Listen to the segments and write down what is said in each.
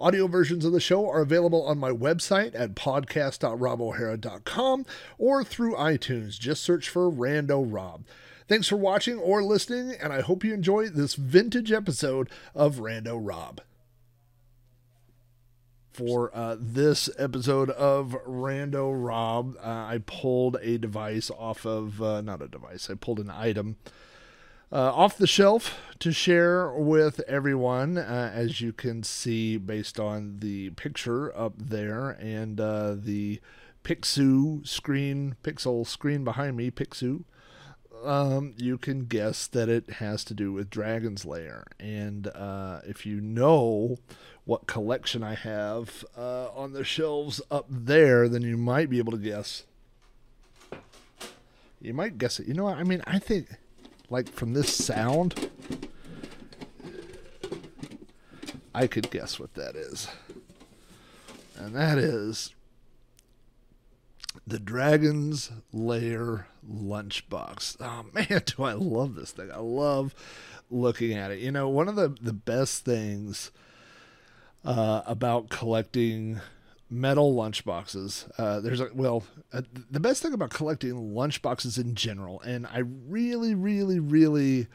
Audio versions of the show are available on my website at podcast.robohara.com or through iTunes. Just search for Rando Rob. Thanks for watching or listening, and I hope you enjoy this vintage episode of Rando Rob. For uh, this episode of Rando Rob, uh, I pulled a device off of, uh, not a device, I pulled an item uh, off the shelf to share with everyone, uh, as you can see based on the picture up there and uh, the Pixoo screen, pixel screen behind me, Pixoo. Um, you can guess that it has to do with Dragon's Lair. And uh, if you know what collection I have uh, on the shelves up there, then you might be able to guess. You might guess it. You know what? I mean, I think like from this sound, I could guess what that is. And that is the Dragon's Lair lunchbox. Oh man, do I love this thing. I love looking at it. You know, one of the, the best things uh, about collecting metal lunchboxes. Uh, there's a well, uh, the best thing about collecting lunchboxes in general, and I really, really, really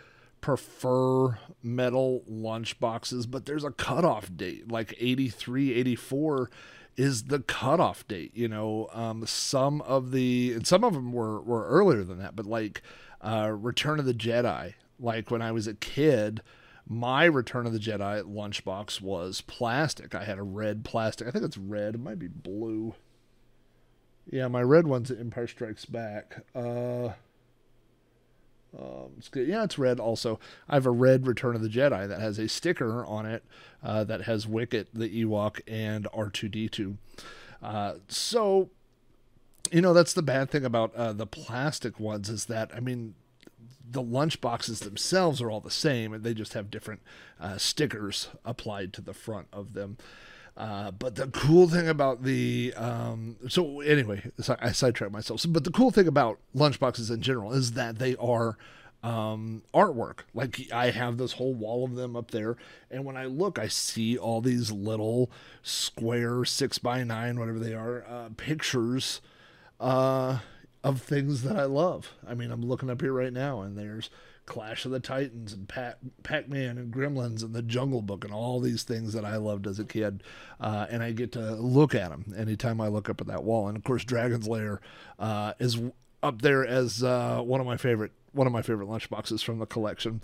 prefer metal lunchboxes, but there's a cutoff date, like 83, 84 is the cutoff date. You know, um, some of the, and some of them were, were earlier than that, but like uh, Return of the Jedi, like when I was a kid, my Return of the Jedi lunchbox was plastic. I had a red plastic. I think it's red. It might be blue. Yeah, my red one's Empire Strikes Back. Uh, um, it's good. Yeah, it's red also. I have a red Return of the Jedi that has a sticker on it uh, that has Wicket, the Ewok, and R2D2. Uh, so, you know, that's the bad thing about uh, the plastic ones is that, I mean, the lunch boxes themselves are all the same, and they just have different uh, stickers applied to the front of them. Uh, but the cool thing about the um, so anyway, I sidetracked myself. So, but the cool thing about lunchboxes in general is that they are um, artwork. Like I have this whole wall of them up there, and when I look, I see all these little square six by nine, whatever they are, uh, pictures uh, of things that I love. I mean, I'm looking up here right now, and there's Clash of the Titans and Pac Man and Gremlins and the Jungle Book and all these things that I loved as a kid. Uh, and I get to look at them anytime I look up at that wall. And of course, Dragon's Lair uh, is up there as uh, one of my favorite one of my favorite lunchboxes from the collection.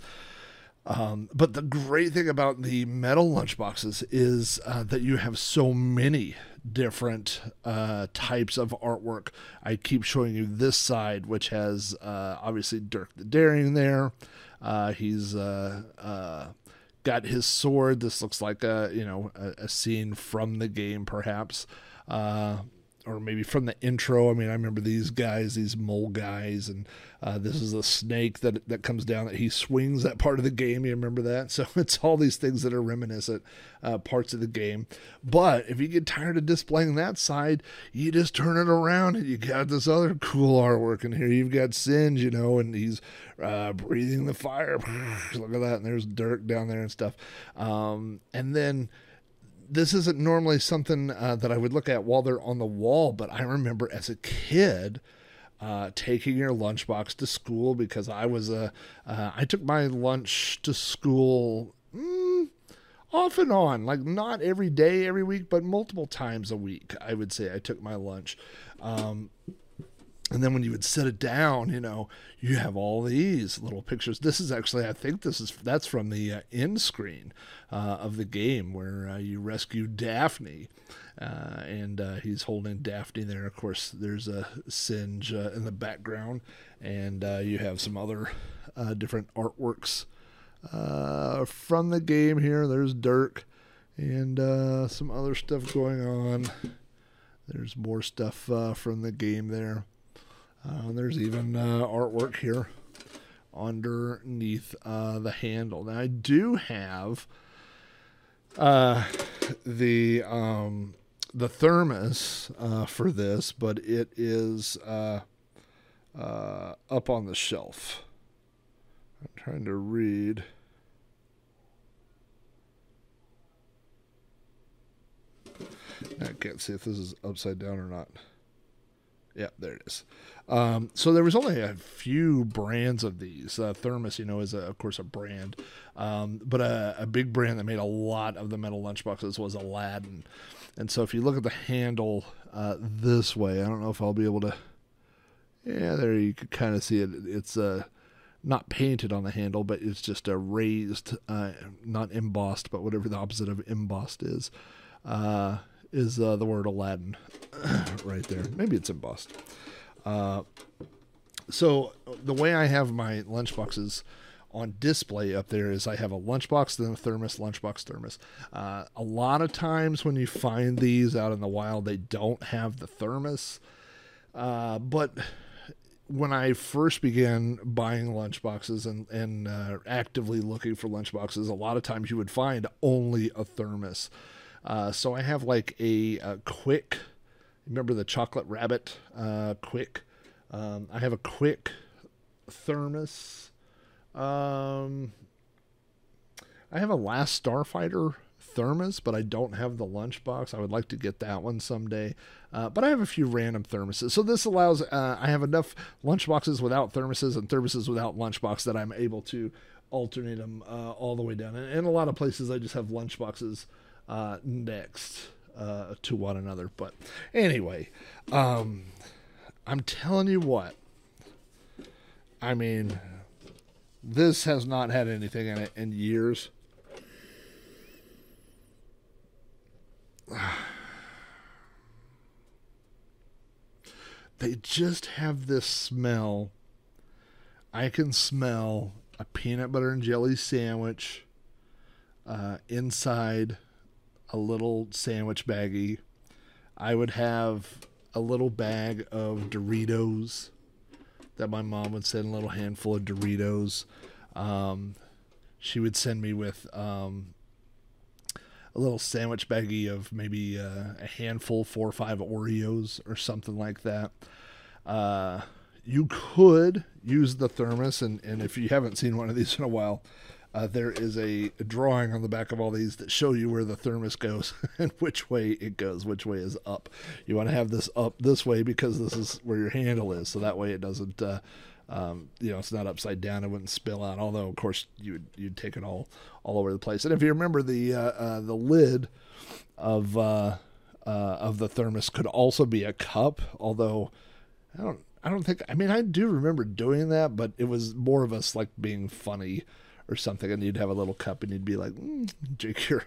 Um, but the great thing about the metal lunchboxes is uh, that you have so many different uh, types of artwork. I keep showing you this side, which has uh, obviously Dirk the Daring there. Uh, he's uh, uh, got his sword. This looks like a you know a, a scene from the game, perhaps or maybe from the intro. I mean, I remember these guys, these mole guys, and uh, this is a snake that that comes down that he swings that part of the game. You remember that? So it's all these things that are reminiscent uh, parts of the game. But if you get tired of displaying that side, you just turn it around and you got this other cool artwork in here. You've got Singe, you know, and he's uh, breathing the fire. Look at that, and there's Dirk down there and stuff. Um, and then this isn't normally something uh, that I would look at while they're on the wall, but I remember as a kid uh, taking your lunchbox to school because I was a uh, I took my lunch to school mm, off and on, like not every day, every week, but multiple times a week. I would say I took my lunch. Um, and then when you would set it down, you know, you have all these little pictures. This is actually, I think this is that's from the uh, end screen uh, of the game where uh, you rescue Daphne, uh, and uh, he's holding Daphne there. Of course, there's a Singe uh, in the background, and you have some other different artworks from the game here. There's Dirk, and some other stuff going on. There's more stuff from the game there. Uh, there's even uh, artwork here underneath uh, the handle. Now I do have uh, the um, the thermos uh, for this, but it is uh, up on the shelf. I'm trying to read. I can't see if this is upside down or not. Yeah, there it is. Um, so there was only a few brands of these. Uh, Thermos, you know, is a, of course a brand, um, but a, a, big brand that made a lot of the metal lunchboxes was Aladdin. And so if you look at the handle uh, this way, I don't know if I'll be able to. Yeah, there you can kind of see it. It's uh, not painted on the handle, but it's just a raised, uh, not embossed, but whatever the opposite of embossed is. Is uh, the word Aladdin right there. Maybe it's embossed. Uh, so the way I have my lunchboxes on display up there is I have a lunchbox, then a thermos, lunchbox, thermos. Uh, a lot of times when you find these out in the wild, they don't have the thermos. Uh, but when I first began buying lunchboxes and, and uh, actively looking for lunchboxes, a lot of times you would find only a thermos. Uh, so I have like a, a, Quik, remember the chocolate rabbit uh, Quik? Um, I have a Quik thermos. Um, I have a Last Starfighter thermos, but I don't have the lunchbox. I would like to get that one someday. Uh, but I have a few random thermoses. So this allows, uh, I have enough lunchboxes without thermoses and thermoses without lunchbox that I'm able to alternate them uh, all the way down. And in a lot of places, I just have lunchboxes uh, next uh, to one another. But anyway, um, I'm telling you what. I mean, this has not had anything in it in years. They just have this smell. I can smell a peanut butter and jelly sandwich uh, inside a little sandwich baggie. I would have a little bag of Doritos that my mom would send a little handful of Doritos. Um, she would send me with um, a little sandwich baggie of maybe uh, a handful, four or five Oreos or something like that. Uh, you could use the thermos, and, and if you haven't seen one of these in a while, uh, there is a, drawing on the back of all these that show you where the thermos goes and which way it goes, which way is up. You want to have this up this way because this is where your handle is, so that way it doesn't, uh, um, you know, it's not upside down. It wouldn't spill out. Although, of course, you'd you'd take it all all over the place. And if you remember the uh, uh the lid of uh, uh, of the thermos could also be a cup, although I don't. I don't think. I mean, I do remember doing that, but it was more of us like being funny or something, and you'd have a little cup, and you'd be like, mm, "Drink your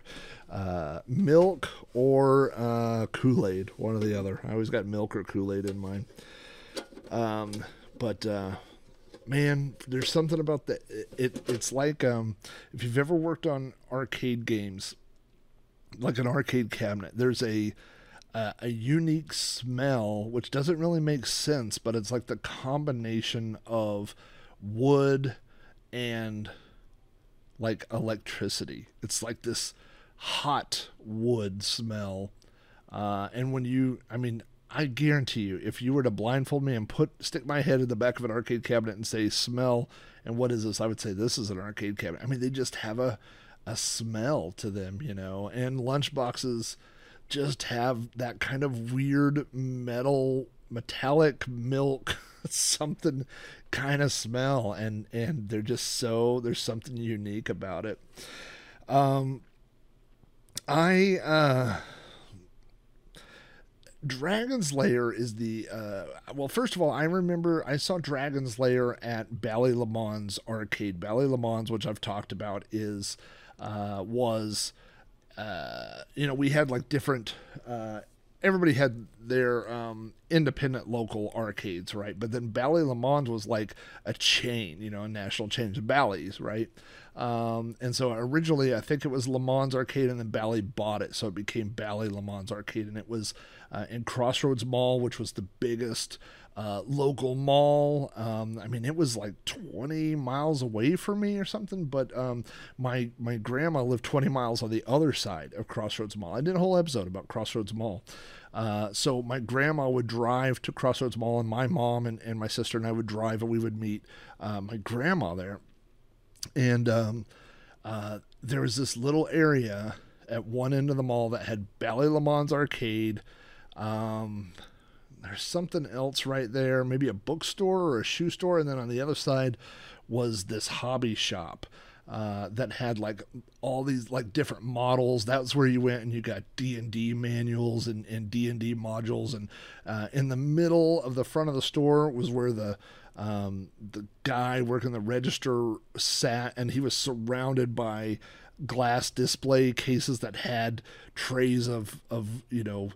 uh, milk or uh, Kool Aid, one or the other." I always got milk or Kool Aid in mine. Um, but uh, man, there's something about that. It, it, it's like um, if you've ever worked on arcade games, like an arcade cabinet. There's a uh, a unique smell, which doesn't really make sense, but it's like the combination of wood and like electricity. It's like this hot wood smell. Uh, and when you, I mean, I guarantee you, if you were to blindfold me and put stick my head in the back of an arcade cabinet and say smell, and what is this? I would say this is an arcade cabinet. I mean, they just have a a smell to them, you know. And lunchboxes just have that kind of weird metal, metallic milk, something kind of smell, and and they're just so there's something unique about it. Um, I uh Dragon's Lair is the uh, well. First of all, I remember I saw Dragon's Lair at Bally Le arcade. Bally Le which I've talked about, is uh, was uh, you know we had like different. Everybody had their um, independent local arcades, right? But then Bally Le was like a chain, you know, a national chain of Bally's, right? Um, and so originally, I think it was Le Mans Arcade, and then Bally bought it, so it became Bally Le Mans Arcade, and it was uh, in Crossroads Mall, which was the biggest uh, local mall. Um, I mean, it was like 20 miles away from me or something. But um, my my grandma lived 20 miles on the other side of Crossroads Mall. I did a whole episode about Crossroads Mall. Uh, so my grandma would drive to Crossroads Mall, and my mom and, and my sister and I would drive, and we would meet uh, my grandma there. And um, uh, there was this little area at one end of the mall that had Bally Le Mans arcade. Um, there's something else right there, maybe a bookstore or a shoe store, and then on the other side was this hobby shop. Uh, that had like all these like different models. That's where you went and you got D and D manuals and and D and D modules. And uh, in the middle of the front of the store was where the um, the guy working the register sat, and he was surrounded by glass display cases that had trays of of you know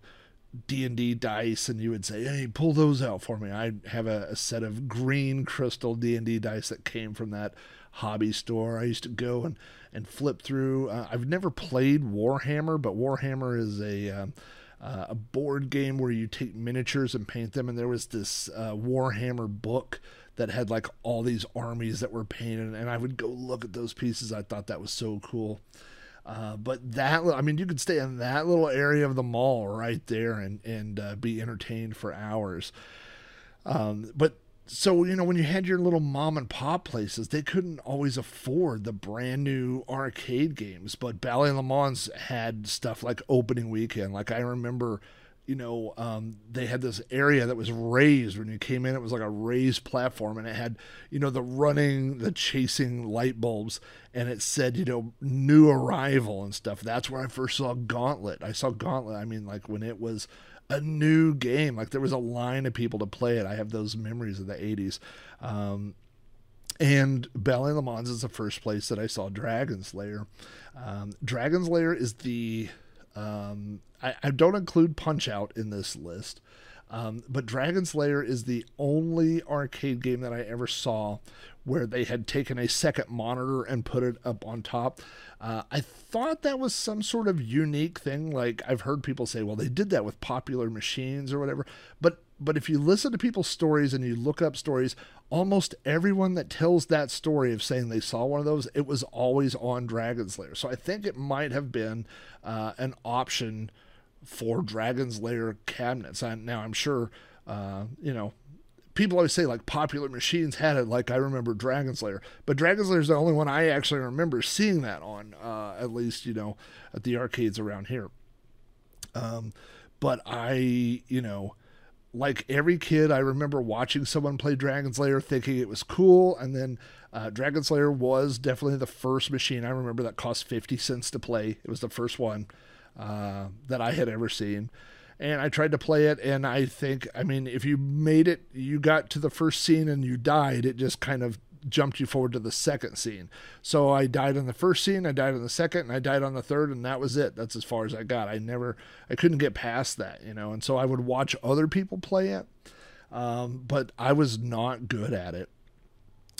D&D dice and you would say, "Hey, pull those out for me." I have a, a, set of green crystal D&D dice that came from that hobby store. I used to go and and flip through. Uh, I've never played Warhammer, but Warhammer is a um, uh, a board game where you take miniatures and paint them. And there was this uh, Warhammer book that had like all these armies that were painted, and I would go look at those pieces. I thought that was so cool. Uh, but that, I mean, you could stay in that little area of the mall right there and and uh, be entertained for hours. Um, but so you know, when you had your little mom and pop places, they couldn't always afford the brand new arcade games. But Bally Le Mans had stuff like opening weekend. Like I remember you know, um, they had this area that was raised when you came in. It was like a raised platform, and it had, you know, the running, the chasing light bulbs, and it said, you know, new arrival and stuff. That's where I first saw Gauntlet. I saw Gauntlet. I mean, like when it was a new game, like there was a line of people to play it. I have those memories of the '80s. Um, and Bally Le Mans is the first place that I saw Dragon's Lair. Um, Dragon's Lair is the um, I, I, don't include Punch Out in this list, um, but Dragon's Lair is the only arcade game that I ever saw where they had taken a second monitor and put it up on top. Uh, I thought that was some sort of unique thing. Like I've heard people say, well, they did that with popular machines or whatever. But but if you listen to people's stories and you look up stories, almost everyone that tells that story of saying they saw one of those, it was always on Dragon's Lair. So I think it might have been uh, an option for Dragon's Lair cabinets. And now I'm sure, uh, you know, people always say like popular machines had it. Like I remember Dragon's Lair, but Dragon's Lair is the only one I actually remember seeing that on. Uh, at least you know at the arcades around here. Um, but I, you know, like every kid, I remember watching someone play Dragon's Lair, thinking it was cool, and then uh, Dragon's Lair was definitely the first machine I remember that cost fifty cents to play. It was the first one uh, that I had ever seen and I tried to play it, and I think, I mean, if you made it, you got to the first scene and you died, it just kind of jumped you forward to the second scene. So I died on the first scene, I died on the second, and I died on the third, and that was it. That's as far as I got. I never, I couldn't get past that, you know, and so I would watch other people play it, um, but I was not good at it.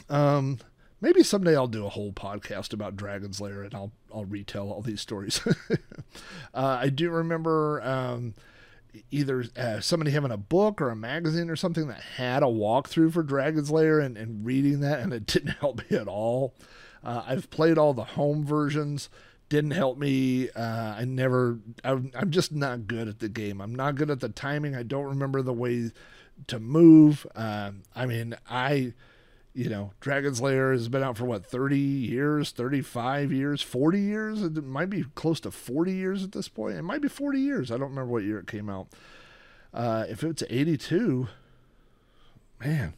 Um, maybe someday I'll do a whole podcast about Dragon's Lair and I'll I'll retell all these stories. uh, I do remember um, either uh, somebody having a book or a magazine or something that had a walkthrough for Dragon's Lair and, and reading that, and it didn't help me at all. Uh, I've played all the home versions, didn't help me. Uh, I never, I'm, I'm just not good at the game. I'm not good at the timing. I don't remember the way to move. Um, I mean, I you know, Dragon's Lair has been out for what, 30 years, 35 years, 40 years? It might be close to 40 years at this point. It might be 40 years. I don't remember what year it came out. Uh, if it's 82, man,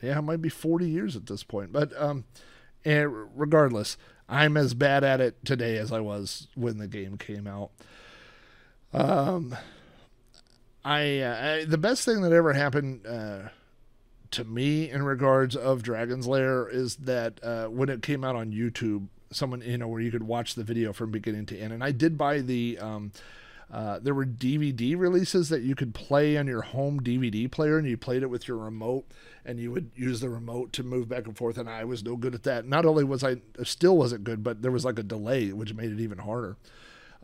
yeah, it might be 40 years at this point. But um, and regardless, I'm as bad at it today as I was when the game came out. Um, I, uh, I the best thing that ever happened. Uh, to me in regards of Dragon's Lair is that uh, when it came out on YouTube, someone you know where you could watch the video from beginning to end, and I did buy the. Um, uh, there were DVD releases that you could play on your home DVD player, and you played it with your remote, and you would use the remote to move back and forth. And I was no good at that. Not only was I still wasn't good, but there was like a delay, which made it even harder.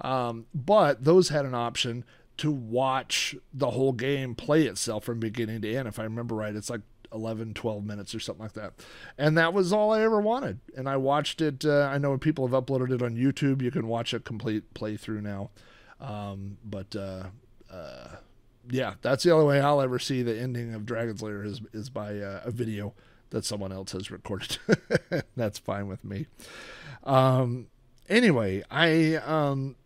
Um, but those had an option to watch the whole game play itself from beginning to end. If I remember right, it's like 11, 12 minutes or something like that. And that was all I ever wanted. And I watched it. Uh, I know people have uploaded it on YouTube. You can watch a complete playthrough now. Um, but uh, uh, yeah, that's the only way I'll ever see the ending of Dragon's Lair is, is by uh, a video that someone else has recorded. that's fine with me. Um, anyway, I um,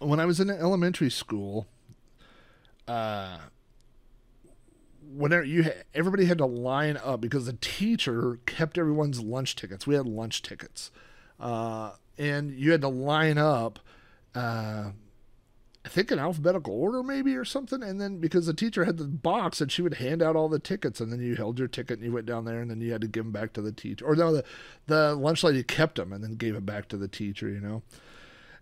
when I was in elementary school, uh, whenever you everybody had to line up because the teacher kept everyone's lunch tickets. We had lunch tickets, uh, and you had to line up. Uh, I think in alphabetical order, maybe or something. And then because the teacher had the box, and she would hand out all the tickets, and then you held your ticket and you went down there, and then you had to give them back to the teacher. Or no, the the lunch lady kept them and then gave it back to the teacher. You know.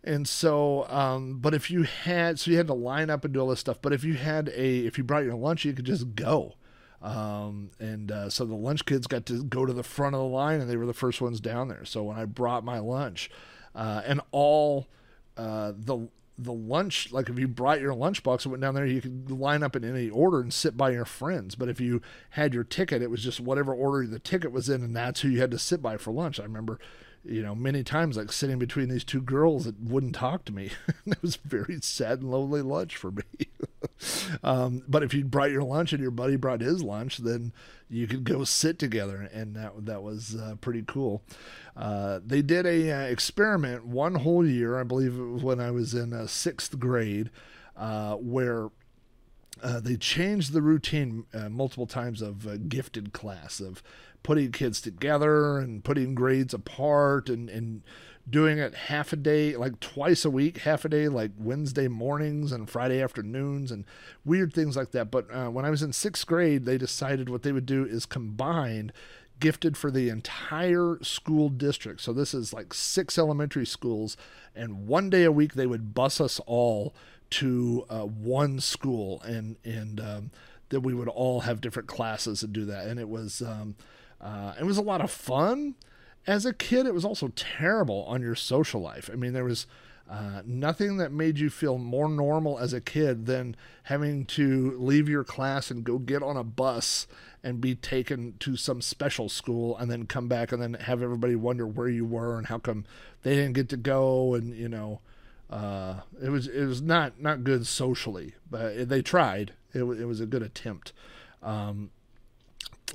And so, um, but if you had, so you had to line up and do all this stuff. But if you had a, if you brought your lunch, you could just go. Um, and uh, so the lunch kids got to go to the front of the line, and they were the first ones down there. So when I brought my lunch, uh, and all uh, the the lunch, like if you brought your lunchbox and went down there, you could line up in any order and sit by your friends. But if you had your ticket, it was just whatever order the ticket was in, and that's who you had to sit by for lunch. I remember you know, many times like sitting between these two girls that wouldn't talk to me. it was very sad and lonely lunch for me. um, but if you brought your lunch and your buddy brought his lunch, then you could go sit together, and that that was uh, pretty cool. Uh, they did a uh, experiment one whole year, I believe it was when I was in uh, sixth grade, uh, where uh, they changed the routine uh, multiple times of uh, gifted class of putting kids together and putting grades apart and, and doing it half a day, like twice a week, half a day, like Wednesday mornings and Friday afternoons and weird things like that. But uh, when I was in sixth grade, they decided what they would do is combine gifted for the entire school district. So this is like six elementary schools, and one day a week they would bus us all to uh, one school, and and um, that we would all have different classes and do that. And it was um, uh, it was a lot of fun. As a kid, it was also terrible on your social life. I mean, there was uh, nothing that made you feel more normal as a kid than having to leave your class and go get on a bus and be taken to some special school and then come back and then have everybody wonder where you were and how come they didn't get to go and you know uh, it was it was not not good socially but they tried it, it was a good attempt um,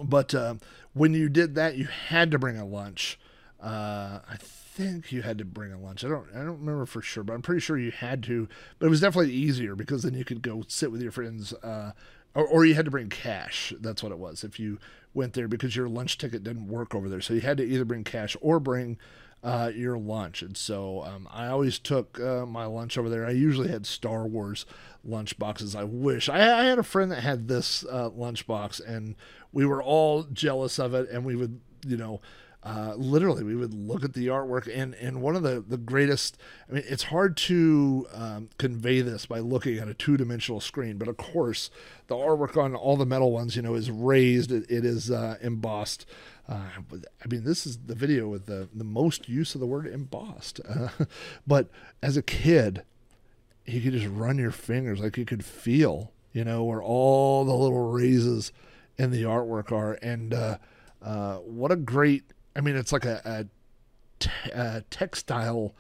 but uh, when you did that, you had to bring a lunch. Uh, I think you had to bring a lunch. I don't I don't remember for sure, but I'm pretty sure you had to. But it was definitely easier because then you could go sit with your friends, uh, or, or you had to bring cash. That's what it was. If you went there because your lunch ticket didn't work over there, so you had to either bring cash or bring uh, your lunch. And so um, I always took uh, my lunch over there. I usually had Star Wars lunch boxes. I wish I, I had a friend that had this uh, lunch box, and we were all jealous of it. And we would, you know, uh, literally we would look at the artwork and and one of the the greatest i mean it's hard to um, convey this by looking at a two-dimensional screen but of course the artwork on all the metal ones you know is raised it, it is uh, embossed uh, I mean, this is the video with the, the most use of the word embossed. Uh, but as a kid, you could just run your fingers like you could feel, you know, where all the little raises in the artwork are. And uh, uh, what a great, I mean, it's like a, a, t- a textile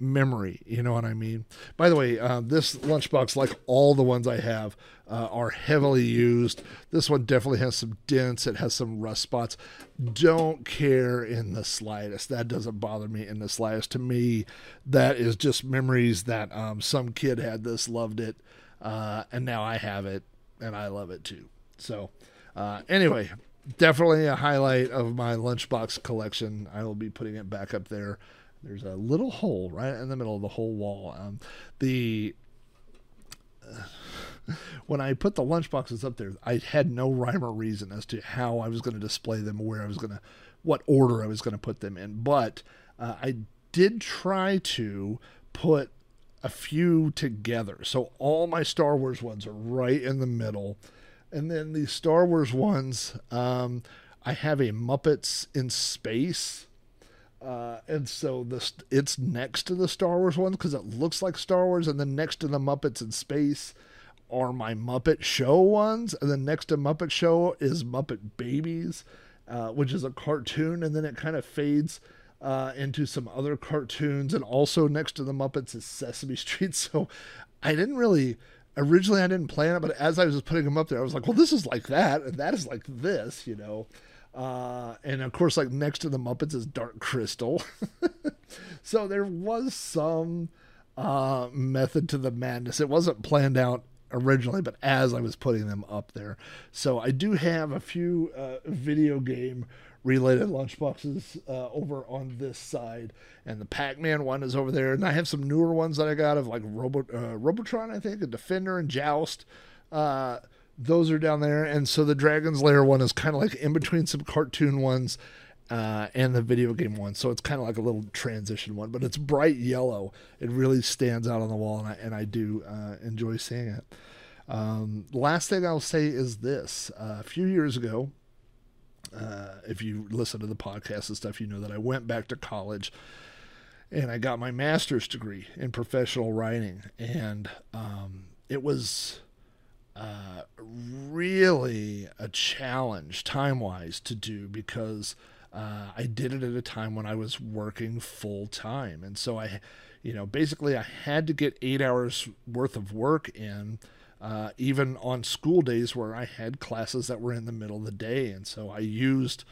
memory. You know what I mean? By the way, uh, this lunchbox, like all the ones I have, uh, are heavily used. This one definitely has some dents. It has some rust spots. Don't care in the slightest. That doesn't bother me in the slightest. To me, that is just memories that um, some kid had this, loved it, uh, and now I have it, and I love it too. So, uh, anyway, definitely a highlight of my lunchbox collection. I will be putting it back up there there's a little hole right in the middle of the whole wall. Um, the when I put the lunch boxes up there, I had no rhyme or reason as to how I was going to display them, where I was going to, what order I was going to put them in. But uh, I did try to put a few together. So all my Star Wars ones are right in the middle. And then the Star Wars ones, um, I have a Muppets in Space Uh, and so this it's next to the Star Wars ones because it looks like Star Wars, and then next to the Muppets in Space are my Muppet Show ones, and then next to Muppet Show is Muppet Babies, uh, which is a cartoon, and then it kind of fades uh, into some other cartoons, and also next to the Muppets is Sesame Street. So I didn't really originally I didn't plan it, but as I was putting them up there, I was like, well, this is like that, and that is like this, you know. Uh, and of course, like next to the Muppets is Dark Crystal. so there was some uh, method to the madness. It wasn't planned out originally, but as I was putting them up there. So I do have a few uh, video game related lunchboxes uh, over on this side, and the Pac-Man one is over there, and I have some newer ones that I got of like Robo uh, Robotron, I think, a Defender and Joust. Uh, those are down there, and so the Dragon's Lair one is kind of like in between some cartoon ones. Uh, and the video game one. So it's kind of like a little transition one, but it's bright yellow. It really stands out on the wall, and I, and I do uh, enjoy seeing it. Um, last thing I'll say is this: uh, a few years ago, uh, if you listen to the podcast and stuff, you know that I went back to college and I got my master's degree in professional writing, and um, it was really a challenge time wise to do because uh, I did it at a time when I was working full time, and so I, you know, basically I had to get eight hours worth of work in uh, even on school days where I had classes that were in the middle of the day. And so I used,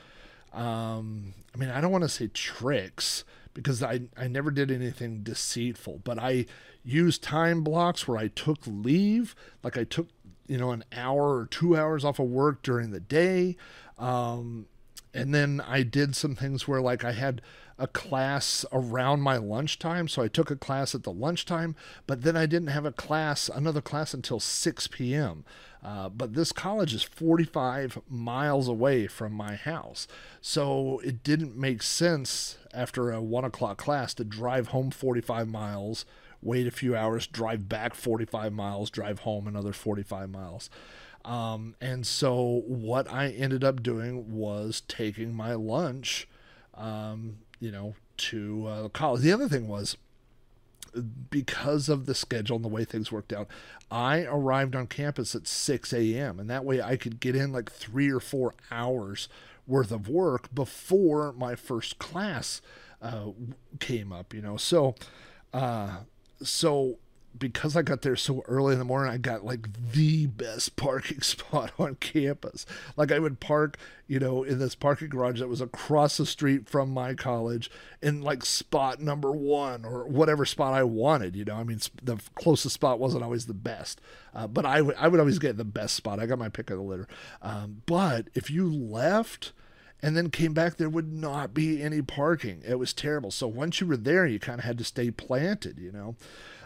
um, I mean, I don't want to say tricks because I, I never did anything deceitful, but I used time blocks where I took leave, like I took, you know, an hour or two hours off of work during the day. Um, and then I did some things where, like, I had a class around my lunchtime. So I took a class at the lunchtime, but then I didn't have a class, another class until 6 p.m. Uh, but this college is 45 miles away from my house. So it didn't make sense after a one o'clock class to drive home 45 miles, wait a few hours, drive back 45 miles, drive home another 45 miles. Um, and so what I ended up doing was taking my lunch um, you know, to uh, college. The other thing was because of the schedule and the way things worked out, I arrived on campus at 6 a.m. And that way I could get in like three or four hours worth of work before my first class uh, came up, you know. So, uh, so because I got there so early in the morning, I got like the best parking spot on campus. Like I would park, you know, in this parking garage that was across the street from my college in like spot number one or whatever spot I wanted. You know, I mean, the closest spot wasn't always the best, uh, but I would I would always get the best spot. I got my pick of the litter. Um, but if you left and then came back, there would not be any parking. It was terrible. So once you were there, you kind of had to stay planted, you know.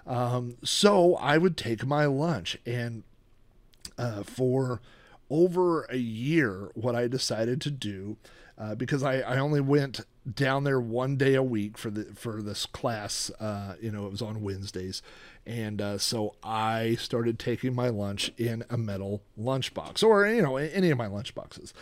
Um, so I would take my lunch, and uh, for over a year, what I decided to do, uh, because I, I only went down there one day a week for the for this class. Uh, you know, it was on Wednesdays, and uh, so I started taking my lunch in a metal lunchbox, or you know, any of my lunch boxes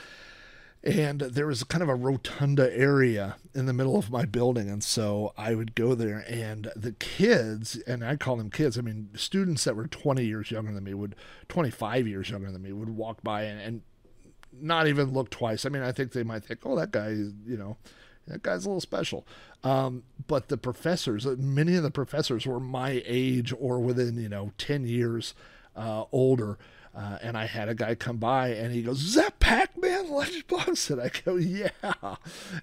and there was kind of a rotunda area in the middle of my building. And so i would go there and the kids and i call them kids i mean students that were 20 years younger than me would 25 years younger than me would walk by and, and not even look twice. I mean i think they might think oh that guy you know that guy's a little special. Um, but the professors many of the professors were my age or within you know 10 years uh, older uh, and I had a guy come by and he goes, Is that Pac Man lunchbox? And I go, Yeah.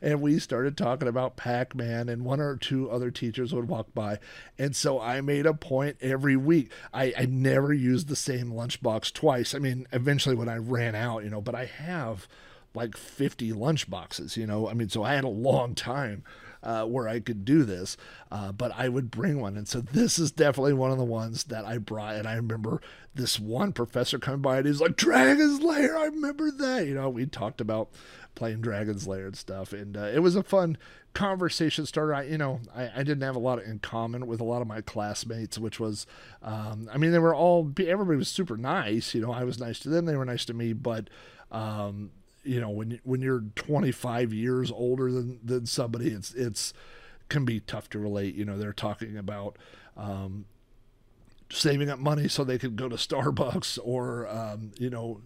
And we started talking about Pac Man, and one or two other teachers would walk by. And so I made a point every week. I, I never used the same lunchbox twice. I mean, eventually when I ran out, you know, but I have like 50 lunchboxes, you know. I mean, so I had a long time uh, where I could do this, uh, but I would bring one. And so this is definitely one of the ones that I brought. And I remember this one professor coming by and he's like, Dragon's Lair, I remember that. You know, we talked about playing Dragon's Lair and stuff. And uh, it was a fun conversation starter. I, you know, I, I, didn't have a lot in common with a lot of my classmates, which was, um, I mean, they were all, everybody was super nice. You know, I was nice to them, they were nice to me, but, um, you know when when you're 25 years older than than somebody, it's it's can be tough to relate. You know, they're talking about um, saving up money so they could go to Starbucks or, um, you know,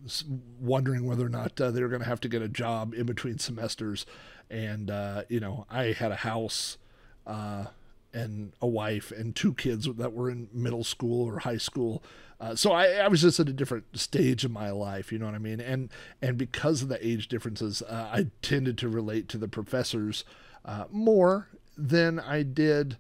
wondering whether or not uh, they're going to have to get a job in between semesters. And, uh, you know, I had a house uh, and a wife and two kids that were in middle school or high school. Uh, so I, I, was just at a different stage of my life, you know what I mean? And and because of the age differences, uh, I tended to relate to the professors uh, more than I did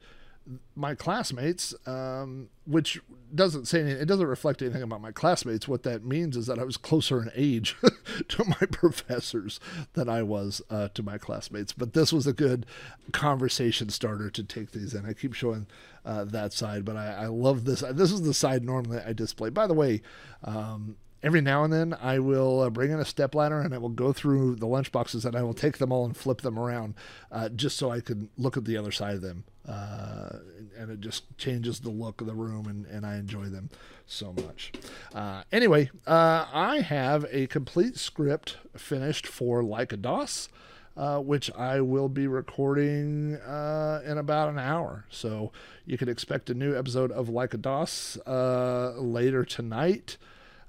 my classmates, um, which doesn't say anything, it doesn't reflect anything about my classmates. What that means is that I was closer in age to my professors than I was uh, to my classmates. But this was a good conversation starter to take these in. I keep showing uh, that side, but I, I, love this. This is the side normally I display. By the way, um, every now and then I will uh, bring in a step ladder and I will go through the lunch boxes and I will take them all and flip them around uh, just so I can look at the other side of them. Uh, and it just changes the look of the room and, and I enjoy them so much. Uh, anyway, uh, I have a complete script finished for Like a DOS. Uh, which I will be recording in about an hour. So you can expect a new episode of Like a DOS later tonight.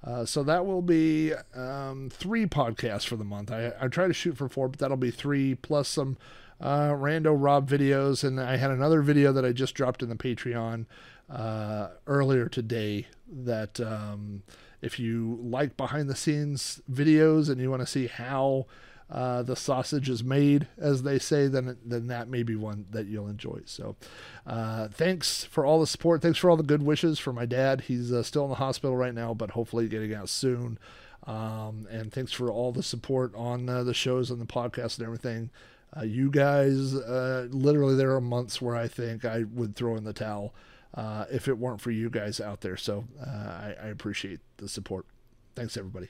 Uh, so that will be um, three podcasts for the month. I, I try to shoot for four, but that'll be three plus some uh, Rando Rob videos. And I had another video that I just dropped in the Patreon uh, earlier today that um, if you like behind the scenes videos and you want to see how uh, the sausage is made, as they say, then then that may be one that you'll enjoy. So, uh, thanks for all the support. Thanks for all the good wishes for my dad. He's uh, still in the hospital right now, but hopefully getting out soon. Um, and thanks for all the support on uh, the shows and the podcast and everything. Uh, you guys, literally, there are months where I think I would throw in the towel if it weren't for you guys out there. So I, I appreciate the support. Thanks, everybody.